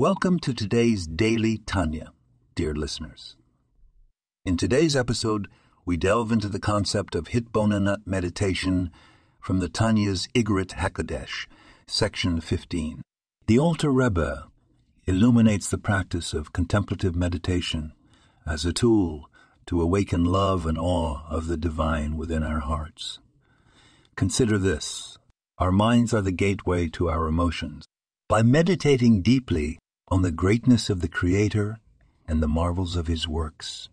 Welcome to today's Daily Tanya, dear listeners. In today's episode, we delve into the concept of Hitbonenut meditation from the Tanya's Igrit Hakodesh, section 15. The Alter Rebbe illuminates the practice of contemplative meditation as a tool to awaken love and awe of the divine within our hearts. Consider this our minds are the gateway to our emotions. By meditating deeply on the greatness of the Creator and the marvels of His works,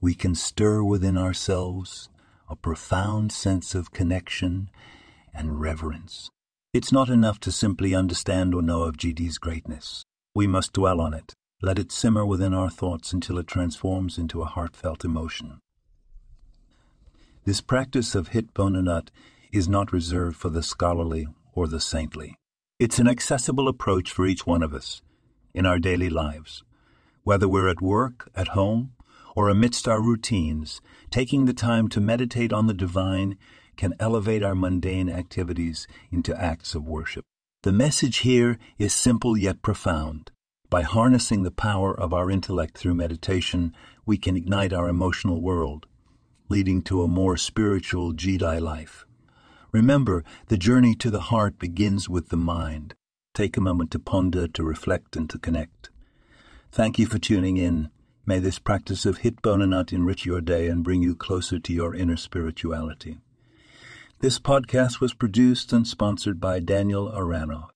we can stir within ourselves a profound sense of connection and reverence. It's not enough to simply understand or know of GD's greatness. We must dwell on it, let it simmer within our thoughts until it transforms into a heartfelt emotion. This practice of Hitbonenut is not reserved for the scholarly or the saintly. It's an accessible approach for each one of us in our daily lives. Whether we're at work, at home, or amidst our routines, taking the time to meditate on the divine can elevate our mundane activities into acts of worship. The message here is simple yet profound. By harnessing the power of our intellect through meditation, we can ignite our emotional world, leading to a more spiritual Jedi life. Remember, the journey to the heart begins with the mind. Take a moment to ponder, to reflect, and to connect. Thank you for tuning in. May this practice of Hitbonenut enrich your day and bring you closer to your inner spirituality. This podcast was produced and sponsored by Daniel Arano.